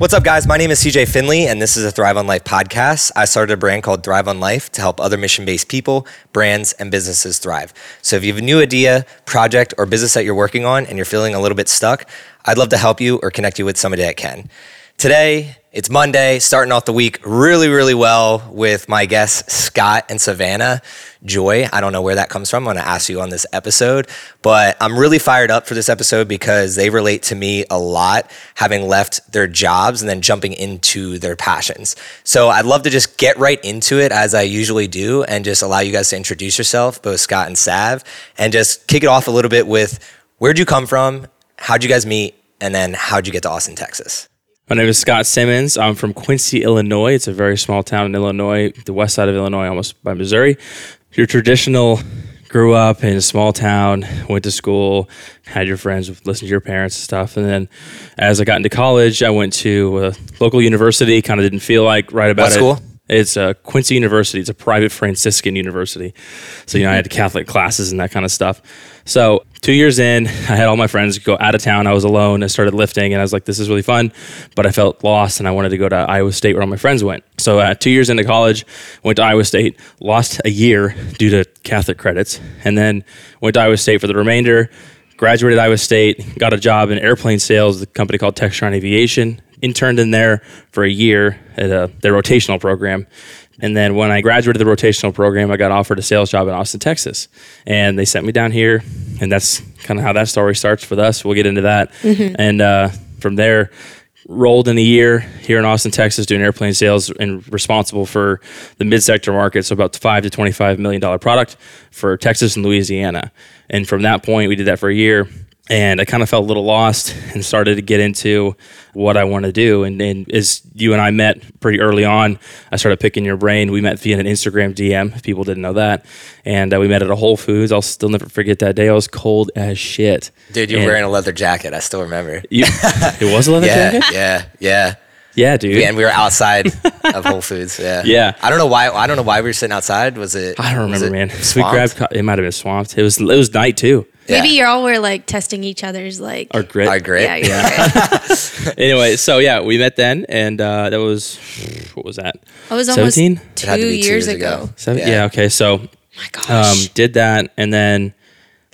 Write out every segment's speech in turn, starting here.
What's up, guys? My name is CJ Finley, and this is a Thrive on Life podcast. I started a brand called Thrive on Life to help other mission based people, brands, and businesses thrive. So if you have a new idea, project, or business that you're working on and you're feeling a little bit stuck, I'd love to help you or connect you with somebody that can. Today, it's Monday, starting off the week really, really well with my guests, Scott and Savannah Joy. I don't know where that comes from. I'm going to ask you on this episode, but I'm really fired up for this episode because they relate to me a lot, having left their jobs and then jumping into their passions. So I'd love to just get right into it as I usually do and just allow you guys to introduce yourself, both Scott and Sav, and just kick it off a little bit with where'd you come from? How'd you guys meet? And then how'd you get to Austin, Texas? My name is Scott Simmons. I'm from Quincy, Illinois. It's a very small town in Illinois, the west side of Illinois, almost by Missouri. Your traditional grew up in a small town, went to school, had your friends, listened to your parents and stuff. And then as I got into college, I went to a local university, kind of didn't feel like right about What it. school? It's uh, Quincy University. It's a private Franciscan university. So, you know, I had Catholic classes and that kind of stuff. So, two years in, I had all my friends go out of town. I was alone. I started lifting and I was like, this is really fun. But I felt lost and I wanted to go to Iowa State where all my friends went. So, uh, two years into college, went to Iowa State, lost a year due to Catholic credits, and then went to Iowa State for the remainder graduated Iowa State, got a job in airplane sales, a company called Textron Aviation. Interned in there for a year at a, their rotational program. And then when I graduated the rotational program, I got offered a sales job in Austin, Texas. And they sent me down here. And that's kind of how that story starts with us. We'll get into that. And uh, from there, rolled in a year here in Austin, Texas, doing airplane sales and responsible for the mid-sector market, so about five to twenty-five million dollar product for Texas and Louisiana. And from that point, we did that for a year. And I kind of felt a little lost and started to get into what I want to do. And, and as you and I met pretty early on, I started picking your brain. We met via an Instagram DM, if people didn't know that. And uh, we met at a Whole Foods. I'll still never forget that day. I was cold as shit. Dude, you're And wearing a leather jacket. I still remember. You, it was a leather Yeah, jacket? yeah, yeah. Yeah, dude. Yeah, and we were outside of Whole Foods. Yeah, Yeah. I don't know why. I don't know why we were sitting outside. Was it? I don't remember, man. Sweet swamped? grab. co- It might have been swamped. It was. It was night too. Yeah. Maybe y'all were like testing each other's like. Our grit. Our grit. yeah, yeah. right. Anyway, so yeah, we met then, and uh, that was what was that? I was almost 17? It had to two be two years ago. Seven? Yeah. Yeah. Okay. So My gosh. um, did that, and then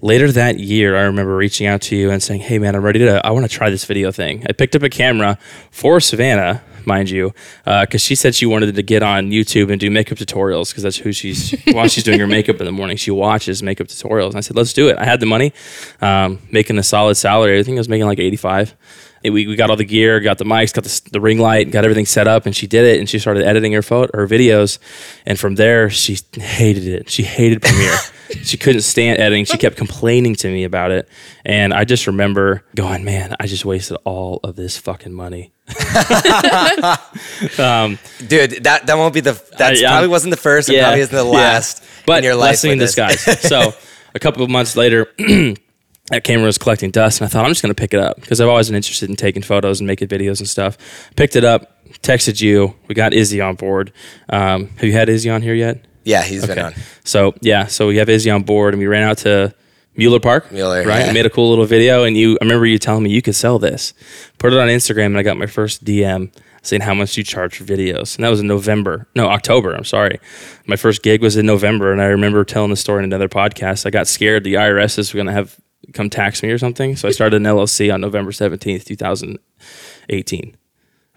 later that year, I remember reaching out to you and saying, "Hey, man, I'm ready to. I want to try this video thing." I picked up a camera for Savannah, mind you, because she said she wanted to get on YouTube and do makeup tutorials because that's who she's. while she's doing her makeup in the morning, she watches makeup tutorials. And I said, "Let's do it." I had the money, um, making a solid salary. I think I was making like 85. We, we got all the gear, got the mics, got the, the ring light, got everything set up, and she did it. And she started editing her photo, her videos, and from there she hated it. She hated Premiere. she couldn't stand editing. She kept complaining to me about it, and I just remember going, "Man, I just wasted all of this fucking money." dude. That that won't be the. That I- I'm- probably wasn't the first. and probably isn't the yeah. last. But in your life blessing in with disguise. so a couple of months later, that camera was collecting dust, and I thought I'm just going to pick it up because I've always been interested in taking photos and making videos and stuff. Picked it up, texted you. We got Izzy on board. Um, have you had Izzy on here yet? yeah, he's been on. So yeah, so we have Izzy on board, and we ran out to Mueller Park. Mueller, right? yeah. And made a cool little video, and you. I remember you telling me you could sell this. Put it on Instagram, and I got my first DM saying how much you charge for videos, and that was in November. No, October. I'm sorry. My first gig was in November, and I remember telling the story in another podcast. I got scared the IRS is going to have come tax me or something, so I started an LLC on November 17th, 2018.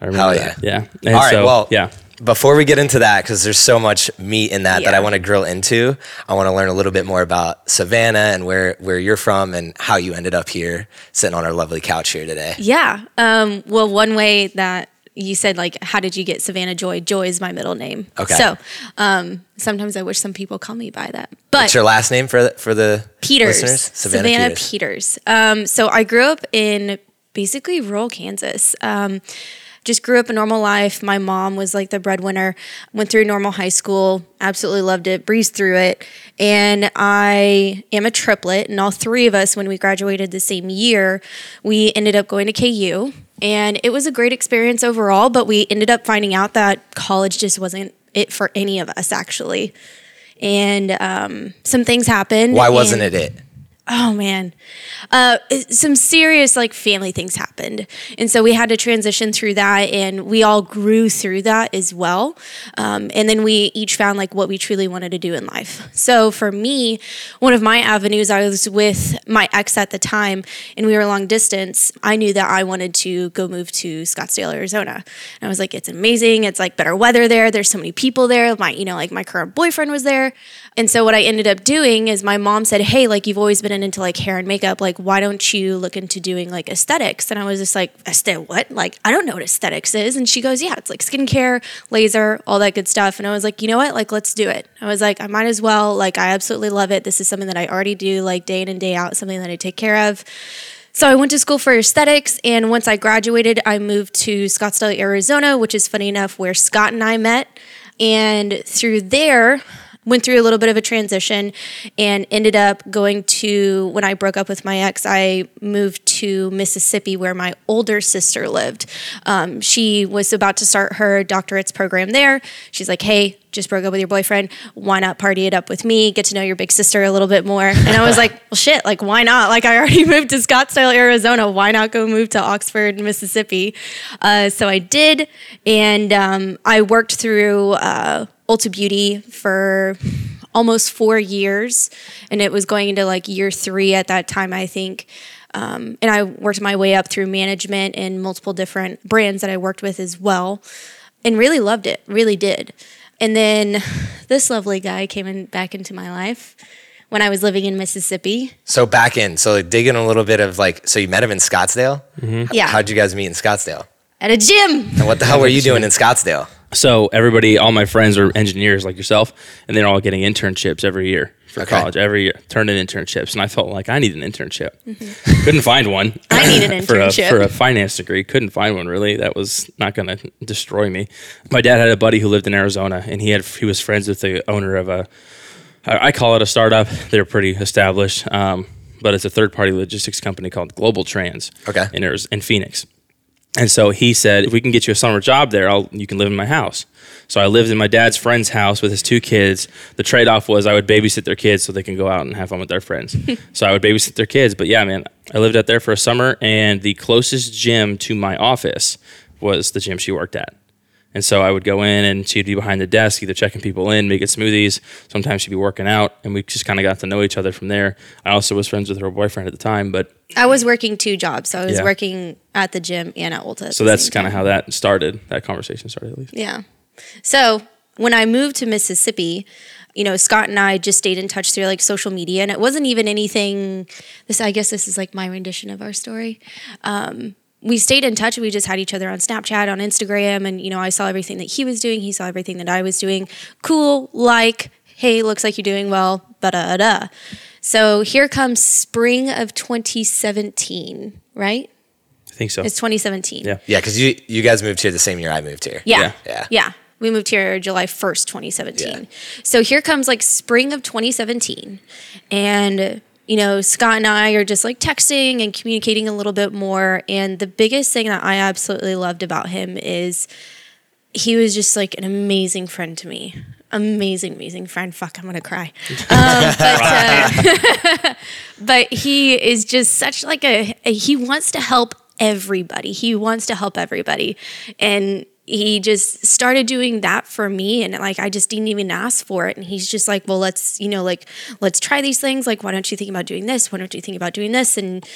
I remember Hell that. Yeah. And All right, so, well- yeah. Before we get into that, because there's so much meat in that that I want to grill into, I want to learn a little bit more about Savannah and where where you're from and how you ended up here, sitting on our lovely couch here today. yeah. Um, well, one way that you said like, how did you get Savannah Joy? Joy is my middle name. Okay. So um, sometimes I wish some people call me by that. But What's your last name for the, for the Peters. listeners? Savannah, Peters. Um, so I grew up in basically rural Kansas. Um, just grew up a normal life. My mom was like the breadwinner. Went through normal high school. Absolutely loved it. Breezed through it. And I am a triplet. And all three of us, when we graduated the same year, we ended up going to KU. And it was a great experience overall. But we ended up finding out that college just wasn't it for any of us, actually. And um, some things happened. Why wasn't it it? Oh man, uh, some serious like family things happened, and so we had to transition through that, and we all grew through that as well. Um, and then we each found like what we truly wanted to do in life. So for me, one of my avenues, I was with my ex at the time, and we were long distance. I knew that I wanted to go move to Scottsdale, Arizona, and I was like, it's amazing. It's like better weather there. There's so many people there. My, you know, like my current boyfriend was there. And so what I ended up doing is my mom said, "Hey, like you've always been into like hair and makeup. Like why don't you look into doing like aesthetics?" And I was just like, "Aesthetic what? Like I don't know what aesthetics is." And she goes, "Yeah, it's like skincare, laser, all that good stuff." And I was like, "You know what? Like let's do it." I was like, "I might as well. Like I absolutely love it. This is something that I already do like day in and day out, something that I take care of." So I went to school for aesthetics, and once I graduated, I moved to Scottsdale, Arizona, which is funny enough where Scott and I met. And through there, went through a little bit of a transition and ended up going to when I broke up with my ex, I moved to Mississippi where my older sister lived. Um, she was about to start her doctorate's program there. She's like, hey, just broke up with your boyfriend. Why not party it up with me? Get to know your big sister a little bit more. And I was like, well, shit, like, why not? Like, I already moved to Scottsdale, Arizona. Why not go move to Oxford, Mississippi? Uh, so I did. And um, I worked through uh, Ulta Beauty for almost four years. And it was going into like year three at that time, I think. Um, and I worked my way up through management and multiple different brands that I worked with as well and really loved it, really did. And then this lovely guy came in back into my life when I was living in Mississippi. So back in, so like digging a little bit of like, so you met him in Scottsdale. Mm-hmm. Yeah. How'd you guys meet in Scottsdale? At a gym. And what the hell were you doing in Scottsdale? So everybody, all my friends are engineers like yourself, and they're all getting internships every year for Okay. college. Every year, turn in internships, and I felt like I need an internship. Couldn't find one. Mm-hmm. I need an for a internship. for a finance degree. Couldn't find one really. That was not going to destroy me. My dad had a buddy who lived in Arizona, and he had he was friends with the owner of a. I I call it a startup. They're pretty established, um, but it's a third party logistics company called Global Trans. Okay. In, Ariz- in Phoenix. And so he said, if we can get you a summer job there, I'll, you can live in my house. So I lived in my dad's friend's house with his two kids. The trade off was I would babysit their kids so they can go out and have fun with their friends. so I would babysit their kids. But yeah, man, I lived out there for a summer, and the closest gym to my office was the gym she worked at. And so I would go in and she'd be behind the desk, either checking people in, making smoothies. Sometimes she'd be working out, and we just kind of got to know each other from there. I also was friends with her boyfriend at the time, but I was working two jobs. So I was Yeah. working at the gym and at Ulta. at so that's kind of how that started. That conversation started, at least. Yeah. So when I moved to Mississippi, you know, Scott and I just stayed in touch through like social media, and it wasn't even anything. This, I guess, this is like my rendition of our story. Um, we stayed in touch. We just had each other on Snapchat, on Instagram, and you know, I saw everything that he was doing. He saw everything that I was doing. Cool, like, hey, looks like you're doing well. Da da da. So here comes spring of 2017, right? I think so. It's 2017. Yeah. Yeah, because you you guys moved here the same year I moved here. Yeah. Yeah. Yeah. Yeah. We moved here July 1st, 2017. Yeah. So here comes like spring of 2017. And, you know, Scott and I are just like texting and communicating a little bit more. And the biggest thing that I absolutely loved about him is he was just like an amazing friend to me. Amazing, amazing friend. Fuck, I'm gonna cry. Um, but, uh, but he is just such like a, a he wants to help everybody he wants to help everybody and he just started doing that for me and like i just didn't even ask for it and he's just like well let's you know like let's try these things like why don't you think about doing this why don't you think about doing this and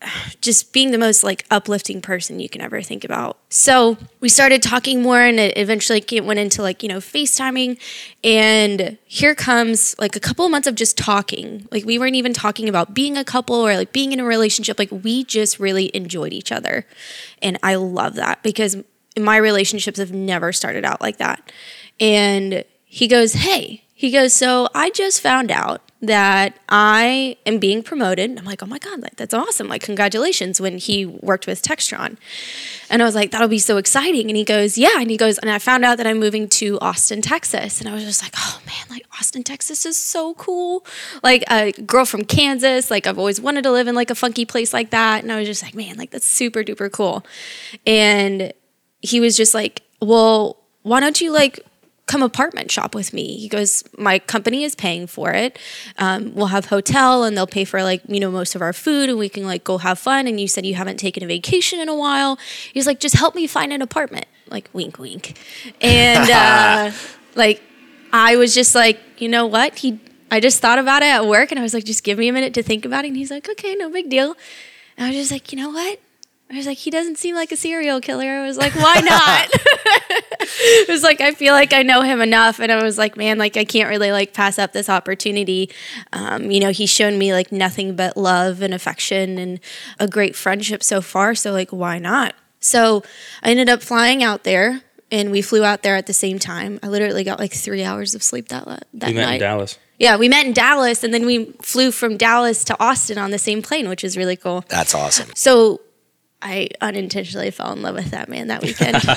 just being the most like uplifting person you can ever think about. So we started talking more, and it eventually it went into like you know FaceTiming, and here comes like a couple of months of just talking. Like we weren't even talking about being a couple or like being in a relationship. Like we just really enjoyed each other, and I love that because my relationships have never started out like that. And he goes, "Hey," he goes, "So I just found out." that I am being promoted. I'm like, oh my God, like that's awesome. Like, congratulations when he worked with Textron. And I was like, that'll be so exciting. And he goes, yeah. And he goes, and I found out that I'm moving to Austin, Texas. And I was just like, oh man, like Austin, Texas is so cool. Like a girl from Kansas, like I've always wanted to live in like a funky place like that. And I was just like, man, like that's super duper cool. And he was just like, well, why don't you like come apartment shop with me. He goes, my company is paying for it. Um, we'll have hotel and they'll pay for like, you know, most of our food and we can like go have fun. And you said you haven't taken a vacation in a while. He's like, just help me find an apartment. Like wink, wink. And uh, like, I was just like, you know what? He, I just thought about it at work and I was like, just give me a minute to think about it. And he's like, okay, no big deal. And I was just like, you know what? I was like, he doesn't seem like a serial killer. I was like, why not? it was like I feel like I know him enough, and I was like, man, like I can't really like pass up this opportunity. Um, you know, he's shown me like nothing but love and affection and a great friendship so far. So like, why not? So I ended up flying out there, and we flew out there at the same time. I literally got like three hours of sleep that la- that We met night. in Dallas. Yeah, we met in Dallas, and then we flew from Dallas to Austin on the same plane, which is really cool. That's awesome. So I unintentionally fell in love with that man that weekend.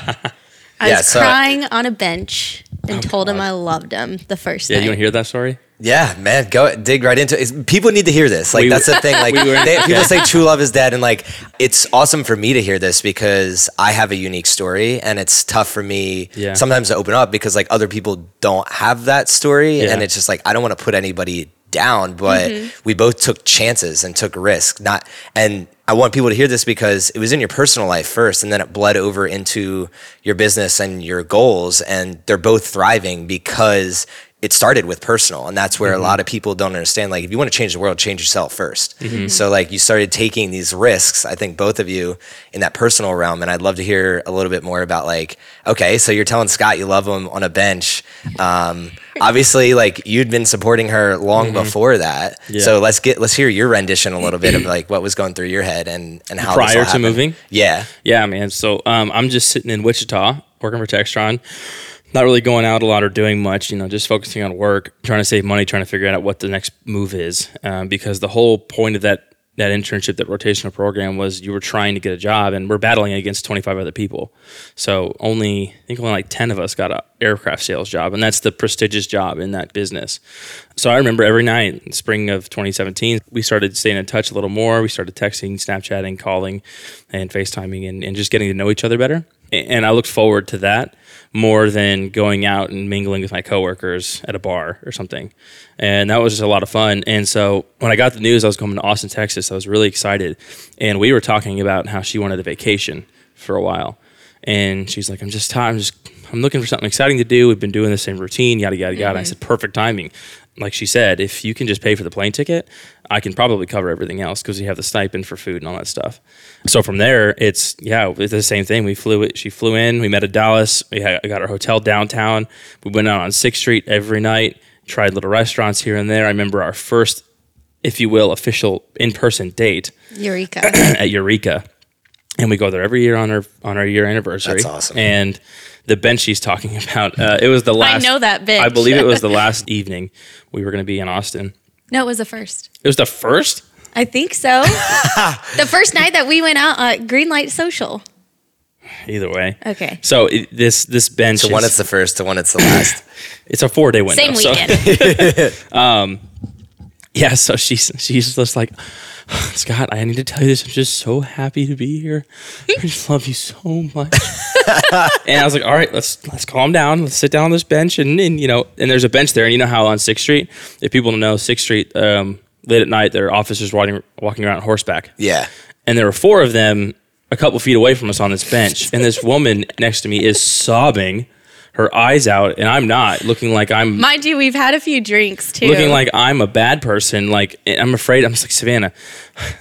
I Yeah, was so- crying on a bench and oh, told him I loved him the first day. Yeah, you want to hear that story? Yeah, man, go dig right into it. People need to hear this. Like We- that's the thing. Like we were- they, people say true love is dead, and like it's awesome for me to hear this because I have a unique story, and it's tough for me Yeah. sometimes to open up because like other people don't have that story, Yeah. and it's just like I don't want to put anybody down, but mm-hmm. we both took chances and took risks. Not and I want people to hear this because it was in your personal life first, and then it bled over into your business and your goals, and they're both thriving because it started with personal and that's where a lot of people don't understand like if you want to change the world change yourself 1st so like you started taking these risks i think both of you in that personal realm and i'd love to hear a little bit more about like okay so you're telling scott you love him on a bench um, obviously like you'd been supporting her long before that Yeah. so let's get let's hear your rendition a little bit of like what was going through your head and and how Prior to moving? yeah Yeah, man. So um, I'm just sitting in Wichita working for Textron. Not really going out a lot or doing much, you know, just focusing on work, trying to save money, trying to figure out what the next move is. Um, because the whole point of that that internship, that rotational program was you were trying to get a job and we're battling against 25 other people. So only, I think only like 10 of us got a aircraft sales job and that's the prestigious job in that business. So I remember every night in spring of 2017, we started staying in touch a little more. We started texting, Snapchatting, calling, and FaceTiming, and, and just getting to know each other better. And I looked forward to that more than going out and mingling with my coworkers at a bar or something. And that was just a lot of fun. And so when I got the news I was coming to Austin, Texas, I was really excited. And we were talking about how she wanted a vacation for a while. And she's like, I'm just tired. I'm just, I'm looking for something exciting to do. We've been doing the same routine, yada, yada, yada. I mm-hmm. said, perfect timing. Like she said, if you can just pay for the plane ticket, I can probably cover everything else because you have the stipend for food and all that stuff. So from there, it's, yeah, it's the same thing. We flew, it. she flew in, we met at Dallas. We had, got our hotel downtown. We went out on 6th Street every night, tried little restaurants here and there. I remember our first, if you will, official in person date Eureka. at Eureka, and we go there every year on our on our year anniversary. That's awesome. And the bench she's talking about, uh, it was the last. I know that bench. I believe it was the last evening we were going to be in Austin. No, it was the first. It was the first. I think so. the first night that we went out at Green Light Social. Either way. Okay. So it, this this bench. so one is- it's the first to one it's the last it's a four day window. Same so- weekend. Um, yeah, so she's she's just like, Scott, I need to tell you this. I'm just so happy to be here. I just love you so much. and I was like, all right, let's let's calm down. Let's sit down on this bench, and, and you know, and there's a bench there, and you know how on Sixth Street, if people don't know Sixth Street, um, late at night, there are officers walking walking around on horseback, yeah and there were four of them a couple feet away from us on this bench, and this woman next to me is sobbing. Her eyes out, and I'm not looking like I'm Mind you, we've had a few drinks too. looking like I'm a bad person. Like I'm afraid. I'm just like Savannah.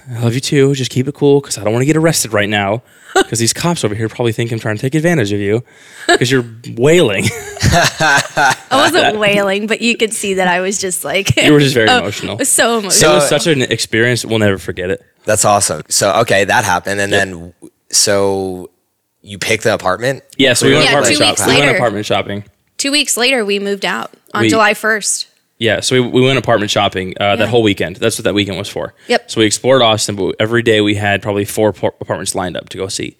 I love you too. Just keep it cool because I don't want to get arrested right now. Because these cops over here probably think I'm trying to take advantage of you because you're wailing. I wasn't wailing, but you could see that I was just like You were just very Oh, emotional. So emotional. it was such an experience. We'll never forget it. that's awesome so okay that happened and then so you picked the apartment Yeah. So we went Yeah, apartment shopping. weeks We went apartment shopping. Two weeks later, we moved out on We- July 1st. Yeah, so we, we went apartment shopping uh, Yeah. that whole weekend. That's what that weekend was for. Yep. So we explored Austin, but every day we had probably four apartments lined up to go see.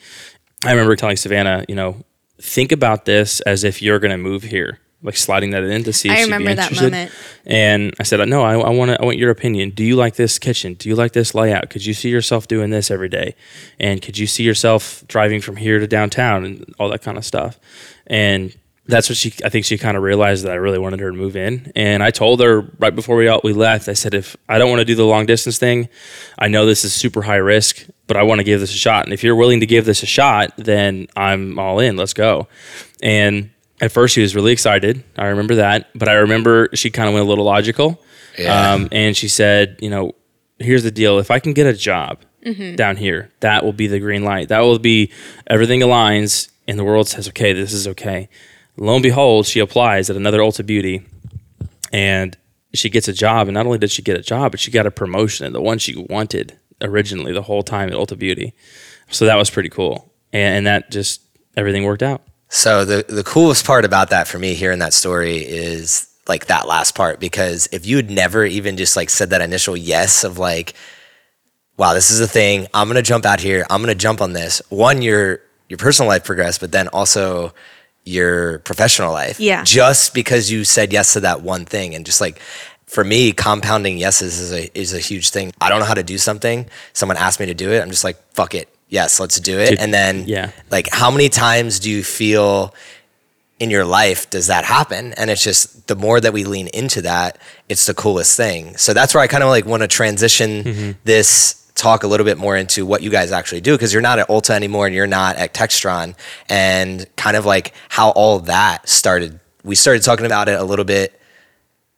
I remember telling Savannah, you know, think about this as if you're going to move here, like sliding that in to see if I she'd remember be that interested. moment. And I said, no, I, I want to. I want your opinion. Do you like this kitchen? Do you like this layout? Could you see yourself doing this every day? And could you see yourself driving from here to downtown and all that kind of stuff? And that's what she I think she kind of realized that I really wanted her to move in. And I told her right before we all, we left, I said if I don't want to do the long distance thing, I know this is super high risk, but I want to give this a shot. And if you're willing to give this a shot, then I'm all in. Let's go. And at first she was really excited. I remember that, but I remember she kind of went a little logical. Yeah. Um, and she said, you know, here's the deal. If I can get a job down here, that will be the green light. That will be everything aligns and the world says, okay, this is okay. Lo and behold, she applies at another Ulta Beauty and she gets a job. And not only did she get a job, but she got a promotion, the one she wanted originally the whole time at Ulta Beauty. So that was pretty cool. And, and that just, everything worked out. So the the coolest part about that for me hearing that story is like that last part because if you had never even just like said that initial yes of like wow this is a thing. I'm going to jump out here. I'm going to jump on this. One your your personal life progressed but then also your professional life. Yeah. just because you said yes to that one thing and just like for me compounding yeses is a is a huge thing. I don't know how to do something. Someone asked me to do it. I'm just like fuck it yes let's do it. Dude, and then yeah. like how many times do you feel in your life does that happen? And it's just the more that we lean into that it's the coolest thing. So that's where i kind of like want to transition mm-hmm. this talk a little bit more into what you guys actually do because you're not at ulta anymore and you're not at textron. And kind of like how all that started we started talking about it a little bit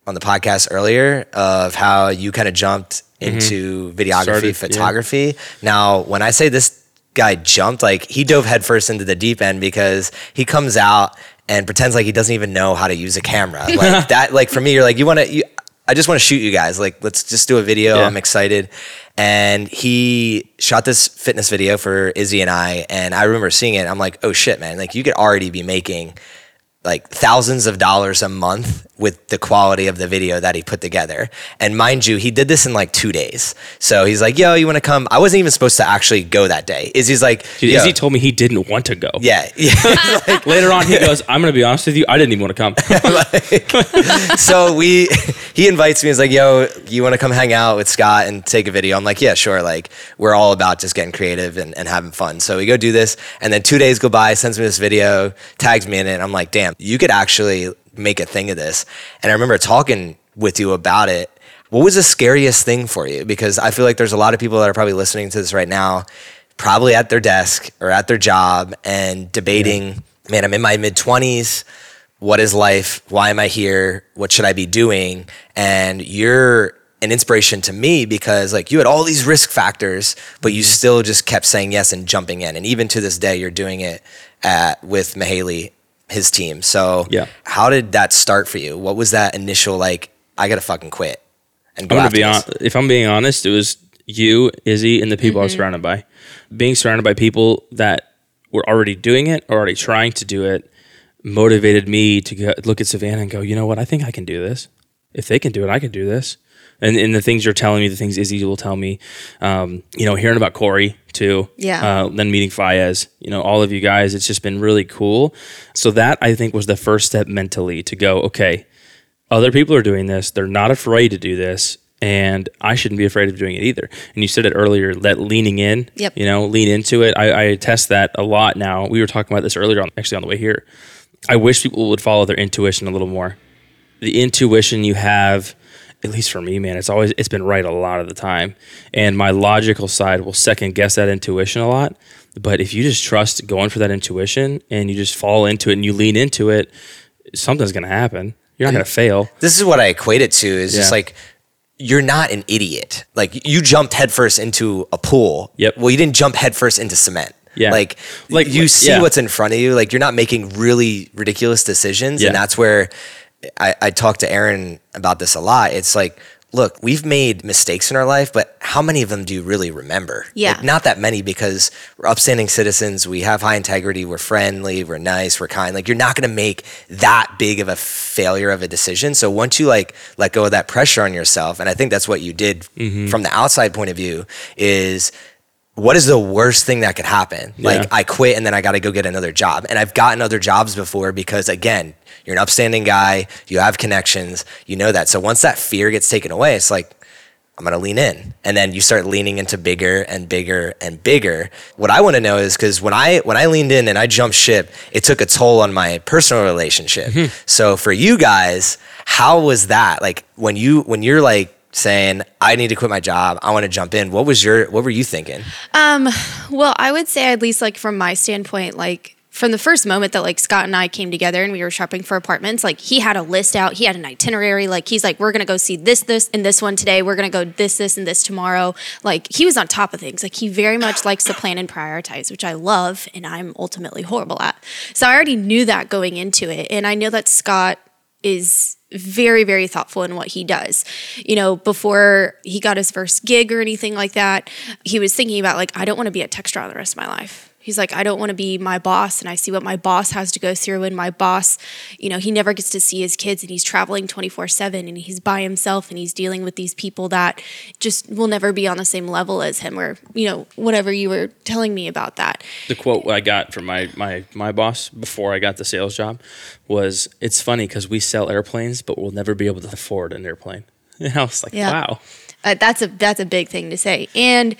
on the podcast earlier of how you kind of jumped mm-hmm. into videography Started, yeah. photography. Now when i say this guy jumped like he dove headfirst into the deep end because he comes out and pretends like he doesn't even know how to use a camera. Like that like for me you're like you want to you, i just want to shoot you guys. Like let's just do a video. Yeah. i'm excited. And he shot this fitness video for izzy and i and i remember seeing it. I'm like oh shit man. Like you could already be making like thousands of dollars a month with the quality of the video that he put together. And mind you, he did this in like two days. So he's like, yo, you want to come? I wasn't even supposed to actually go that day. Izzy's like, Dude, yo, Izzy told me he didn't want to go. yeah. yeah. Later on, he goes, I'm going to be honest with you. I didn't even want to come. so we, he invites me. He's like, yo, you want to come hang out with Scott and take a video? I'm like, yeah, sure. Like we're all about just getting creative and, and having fun. So we go do this. And then two days go by, sends me this video, tags me in it. And I'm like, damn, you could actually make a thing of this. And I remember talking with you about it. What was the scariest thing for you? Because I feel like there's a lot of people that are probably listening to this right now, probably at their desk or at their job and debating, man, I'm in my mid 20s what is life? Why am I here? What should I be doing? And you're an inspiration to me because like you had all these risk factors, but you mm-hmm. still just kept saying yes and jumping in. And even to this day, you're doing it at, with Mahaley, his team. So Yeah. how did that start for you? What was that initial like, I gotta fucking quit and go I'm gonna after be this? on. If I'm being honest, it was you, Izzy, and the people I was mm-hmm. surrounded by. Being surrounded by people that were already doing it, or already trying to do it, motivated me to go, look at Savannah and go, you know what? I think I can do this. If they can do it, I can do this. And, and the things you're telling me, the things Izzy will tell me, um, you know, hearing about Corey too, Yeah. uh, then meeting Fayez, you know, all of you guys, it's just been really cool. So that I think was the first step mentally to go, okay, other people are doing this. They're not afraid to do this. And I shouldn't be afraid of doing it either. And you said it earlier, that leaning in, Yep. you know, lean into it. I, I test that a lot now. We were talking about this earlier on, actually on the way here. I wish people would follow their intuition a little more. The intuition you have, at least for me, man, it's always it's been right a lot of the time. And my logical side will second guess that intuition a lot. But if you just trust going for that intuition and you just fall into it and you lean into it, something's gonna happen. You're not gonna fail. this is what I equate it to is just like you're not an idiot. Like you jumped headfirst into a pool. Yep. Well, you didn't jump headfirst into cement. Yeah. Like, Like- like you like- see yeah. what's in front of you. Like you're not making really ridiculous decisions, Yeah. and that's where I, I talk to Aaron about this a lot. It's like, look, we've made mistakes in our life, but how many of them do you really remember? Yeah. Like, not that many because we're upstanding citizens. We have high integrity. We're friendly. We're nice. We're kind. Like you're not going to make that big of a failure of a decision. So once you like let go of that pressure on yourself, and I think that's what you did mm-hmm. from the outside point of view, is what is the worst thing that could happen? Yeah. Like I quit and then I got to go get another job. And I've gotten other jobs before because again, you're an upstanding guy, you have connections, you know that. So once that fear gets taken away, it's like, I'm gonna lean in, and then you start leaning into bigger and bigger and bigger. What I want to know is because when I when I leaned in and I jumped ship, it took a toll on my personal relationship. Mm-hmm. So for you guys, how was that? Like when you when you're like saying I need to quit my job, I want to jump in. What was your what were you thinking? Um, well, I would say at least like from my standpoint, like from the first moment that like Scott and I came together and we were shopping for apartments, like he had a list out, he had an itinerary. Like he's like, we're gonna go see this, this, and this one today. We're gonna go this, this, and this tomorrow. Like he was on top of things. Like he very much likes to plan and prioritize, which I love, and I'm ultimately horrible at. So I already knew that going into it, and I know that Scott is very very thoughtful in what he does. You know before he got his first gig or anything like that he was thinking about like i don't want to be a textile the rest of my life he's like i don't want to be my boss and i see what my boss has to go through and my boss you know he never gets to see his kids and he's traveling 24-7 and he's by himself and he's dealing with these people that just will never be on the same level as him or you know whatever you were telling me about that the quote I got from my my my boss before I got the sales job was, "It's funny because we sell airplanes, but we'll never be able to afford an airplane." And I was like, Yeah. "Wow." Uh, that's a that's a big thing to say. And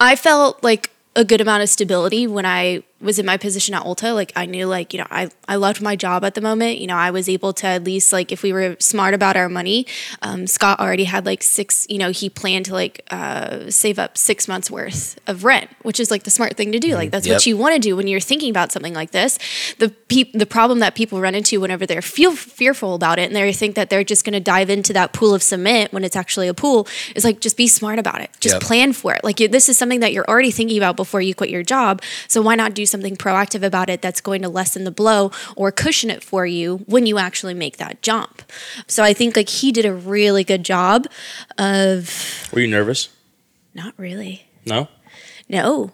I felt like a good amount of stability when I was in my position at Ulta. Like I knew like, you know, I, I loved my job at the moment. You know, I was able to at least like if we were smart about our money, um, Scott already had like six, you know, he planned to like uh, save up six months worth of rent, which is like the smart thing to do. Like that's Yep. what you want to do when you're thinking about something like this. The peop- the problem that people run into whenever they're feel fearful about it and they think that they're just going to dive into that pool of cement when it's actually a pool is like just be smart about it. Just Yep. plan for it. Like you, this is something that you're already thinking about before you quit your job. So why not do something proactive about it that's going to lessen the blow or cushion it for you when you actually make that jump. So I think like he did a really good job of Were you nervous? not really. No. No,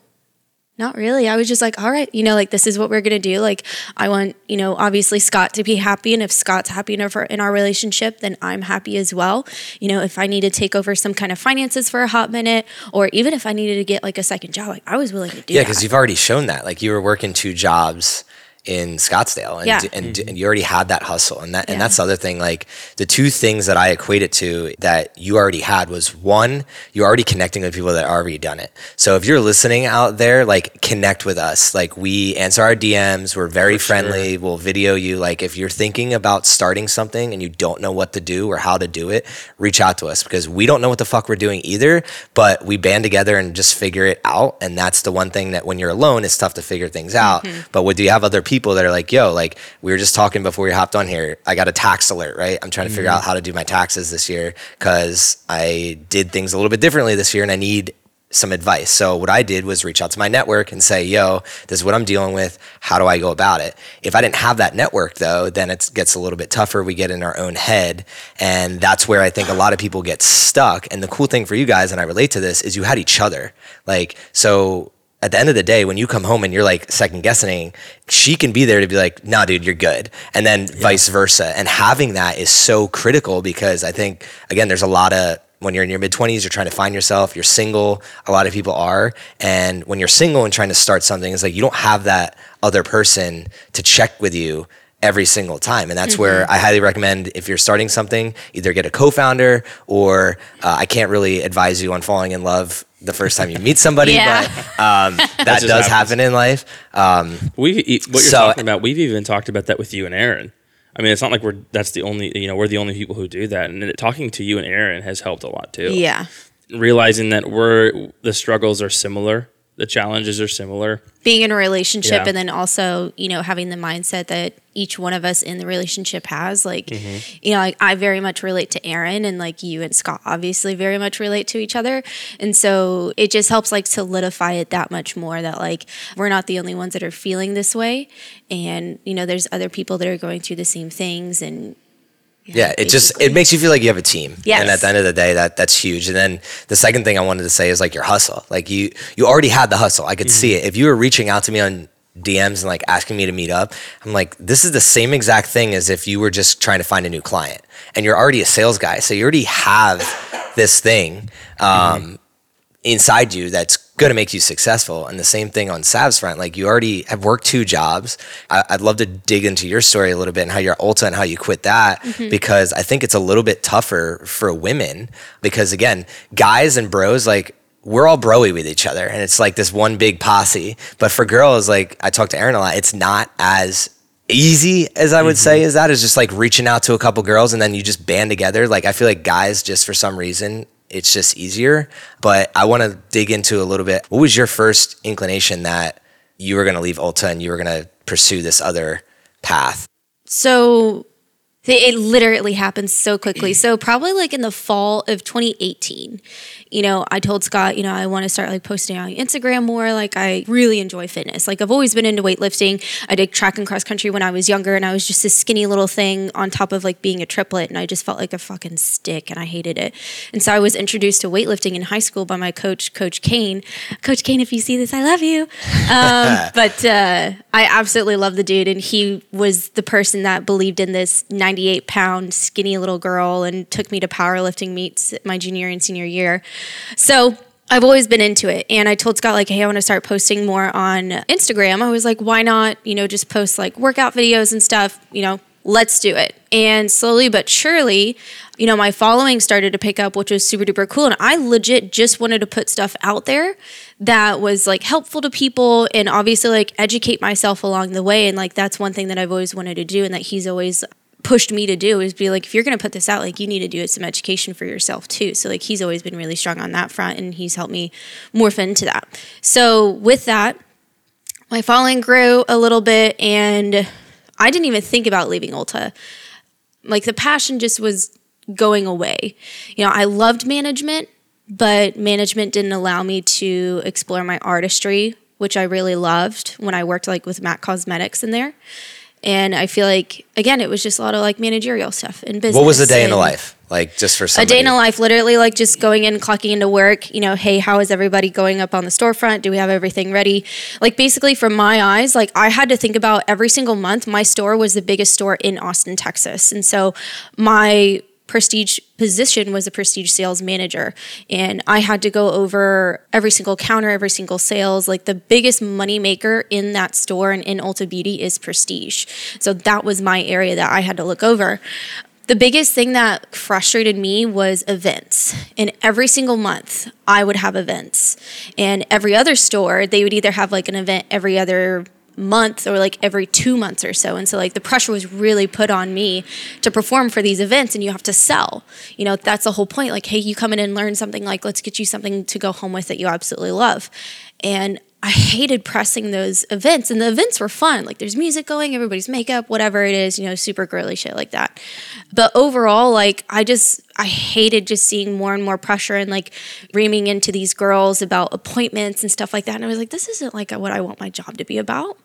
not really. I was just like, all right, you know, like this is what we're gonna do. Like, I want, you know, obviously Scott to be happy, and if Scott's happy in our in our relationship, then I'm happy as well. You know, if I need to take over some kind of finances for a hot minute, or even if I needed to get like a second job, like I was willing to do Yeah, because you've already shown that. Like you were working two jobs in Scottsdale, and Yeah. and, mm-hmm. and you already had that hustle, and that and Yeah. that's the other thing. Like the two things that I equate it to that you already had was one, you're already connecting with people that already done it. So if you're listening out there, like connect with us. Like we answer our DMs, we're very For sure. friendly. We'll video you. Like if you're thinking about starting something and you don't know what to do or how to do it, reach out to us because we don't know what the fuck we're doing either. But we band together and just figure it out. And that's the one thing that when you're alone, it's tough to figure things out. Mm-hmm. But when you have other people that are like, yo, like we were just talking before we hopped on here, I got a tax alert, right? I'm trying to figure mm-hmm. out how to do my taxes this year because I did things a little bit differently this year and I need some advice. So what I did was reach out to my network and say, "Yo, this is what I'm dealing with. How do I go about it?" If I didn't have that network though, then it gets a little bit tougher. We get in our own head, and that's where I think a lot of people get stuck. And the cool thing for you guys and I relate to this is you had each other. Like, so at the end of the day, when you come home and you're like second guessing, she can be there to be like, nah, dude, you're good. And then vice versa. And having that is so critical because I think, again, there's a lot of, when you're in your mid 20s, you're trying to find yourself, you're single, a lot of people are. And when you're single and trying to start something, it's like you don't have that other person to check with you every single time. And that's where I highly recommend if you're starting something, either get a co founder or uh, I can't really advise you on falling in love the first time you meet somebody, Yeah. but um, that just does happens. happen in life. Um, We e, what you're So- talking about. We've even talked about that with you and Aaron. I mean, it's not like we're that's the only you know we're the only people who do that. And talking to you and Aaron has helped a lot too. yeah. realizing that we're the struggles are similar, the challenges are similar. being in a relationship Yeah. and then also you know having the mindset that each one of us in the relationship has like Mm-hmm. you know like i very much relate to aaron and like you and scott obviously very much relate to each other and so it just helps like solidify it that much more that like we're not the only ones that are feeling this way and you know there's other people that are going through the same things and know, yeah, it just it makes you feel like you have a team. Yes. And at the end of the day, that that's huge. And then the second thing I wanted to say is like your hustle. Like you you already had the hustle. I could see it. If you were reaching out to me on DMs and like asking me to meet up, I'm like, this is the same exact thing as if you were just trying to find a new client. And you're already a sales guy, so you already have this thing um, inside you that's going to make you successful. And the same thing on Sav's front. Like you already have worked two jobs. I, would love to dig into your story a little bit and how you're Ulta and how you quit that mm-hmm. because I think it's a little bit tougher for women because again, guys and bros like we're all broy with each other and it's like this one big posse. But for girls, like I talk to Erin a lot, it's not as easy as I would mm-hmm. say is that is just like reaching out to a couple girls and then you just band together. Like I feel like guys just for some reason it's just easier. But I want to dig into a little bit. What was your first inclination that you were going to leave Ulta and you were going to pursue this other path? So it literally happened so quickly. So probably like in the fall of 2018, you know, I told Scott, you know, I want to start like posting on Instagram more. Like I really enjoy fitness. Like I've always been into weightlifting. I did track and cross country when I was younger and I was just a skinny little thing on top of like being a triplet and I just felt like a fucking stick and I hated it. And so I was introduced to weightlifting in high school by my coach, Coach Kane. Coach Kane, if you see this, I love you. Um, but uh, I absolutely love the dude and he was the person that believed in this 98 pound skinny little girl and took me to powerlifting meets my junior and senior year. So I've always been into it. And I told Scott, like, hey, I want to start posting more on Instagram. I was like, why not, you know, just post like workout videos and stuff, you know, let's do it. And slowly but surely, you know, my following started to pick up, which was super duper cool. And I legit just wanted to put stuff out there that was like helpful to people and obviously like educate myself along the way. And like that's one thing that I've always wanted to do and that he's always pushed me to do is be like if you're going to put this out like you need to do some education for yourself too. So like he's always been really strong on that front and he's helped me morph into that. So with that my following grew a little bit and i didn't even think about leaving ulta. Like the passion just was going away. You know i loved management but management didn't allow me to explore my artistry which i really loved when i worked like with mac cosmetics in there and I feel like again, it was just a lot of like managerial stuff in business. What was a day in the life like? Just for somebody? a day in the life, literally like just going in, clocking into work. You know, hey, how is everybody going up on the storefront? Do we have everything ready? Like basically, from my eyes, like I had to think about every single month. My store was the biggest store in Austin, Texas, and so my prestige position was a prestige sales manager and i had to go over every single counter every single sales like the biggest money maker in that store and in ulta beauty is prestige so that was my area that i had to look over the biggest thing that frustrated me was events. And every single month, I would have events. And every other store, they would either have like an event every other month or like every two months or so. And so like the pressure was really put on me to perform for these events and you have to sell. You know, that's the whole point. Like, hey, you come in and learn something, like let's get you something to go home with that you absolutely love. And I hated pressing those events, and the events were fun. Like there's music going, everybody's makeup, whatever it is, you know, super girly shit like that. But overall, like I just I hated just seeing more and more pressure and like reaming into these girls about appointments and stuff like that. And I was like, this isn't like what I want my job to be about.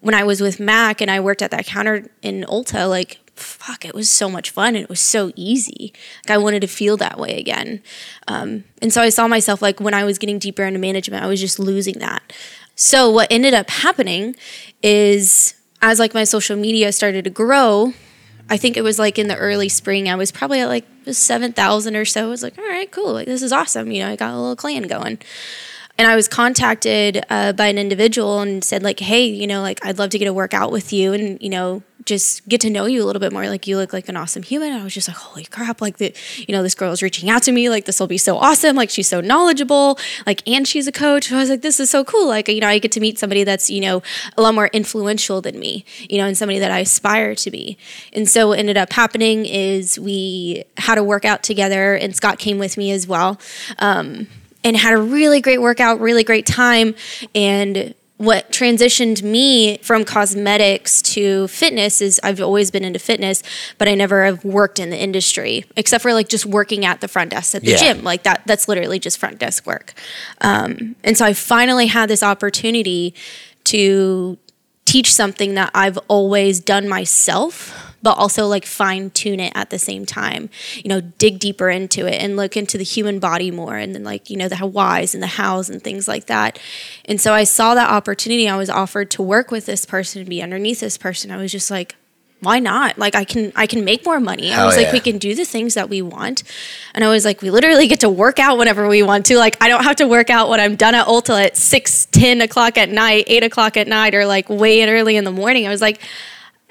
When I was with Mac and I worked at that counter in Ulta, like fuck, it was so much fun and it was so easy. Like I wanted to feel that way again. Um, and so I saw myself like when I was getting deeper into management, I was just losing that. So what ended up happening is as like my social media started to grow, I think it was like in the early spring, I was probably at like 7,000 or so. I was like, all right, cool. Like this is awesome. You know, I got a little clan going and I was contacted uh, by an individual and said like, hey, you know, like I'd love to get a workout with you and you know just get to know you a little bit more. Like you look like an awesome human. And I was just like, holy crap! Like the you know this girl is reaching out to me. Like this will be so awesome. Like she's so knowledgeable. Like and she's a coach. I was like, this is so cool. Like you know I get to meet somebody that's you know a lot more influential than me. You know and somebody that I aspire to be. And so what ended up happening is we had a workout together and Scott came with me as well. Um, and had a really great workout, really great time. And what transitioned me from cosmetics to fitness is I've always been into fitness, but I never have worked in the industry except for like just working at the front desk at the yeah. gym. Like that, that's literally just front desk work. Um, and so I finally had this opportunity to teach something that I've always done myself but also like fine tune it at the same time. You know, dig deeper into it and look into the human body more and then like, you know, the whys and the hows and things like that. And so I saw that opportunity. I was offered to work with this person and be underneath this person. I was just like, why not? Like I can I can make more money. I was like yeah. we can do the things that we want. And I was like we literally get to work out whenever we want to. Like I don't have to work out when I'm done at Ulta at 6, 10 o'clock at night, 8 o'clock at night, or like way early in the morning. I was like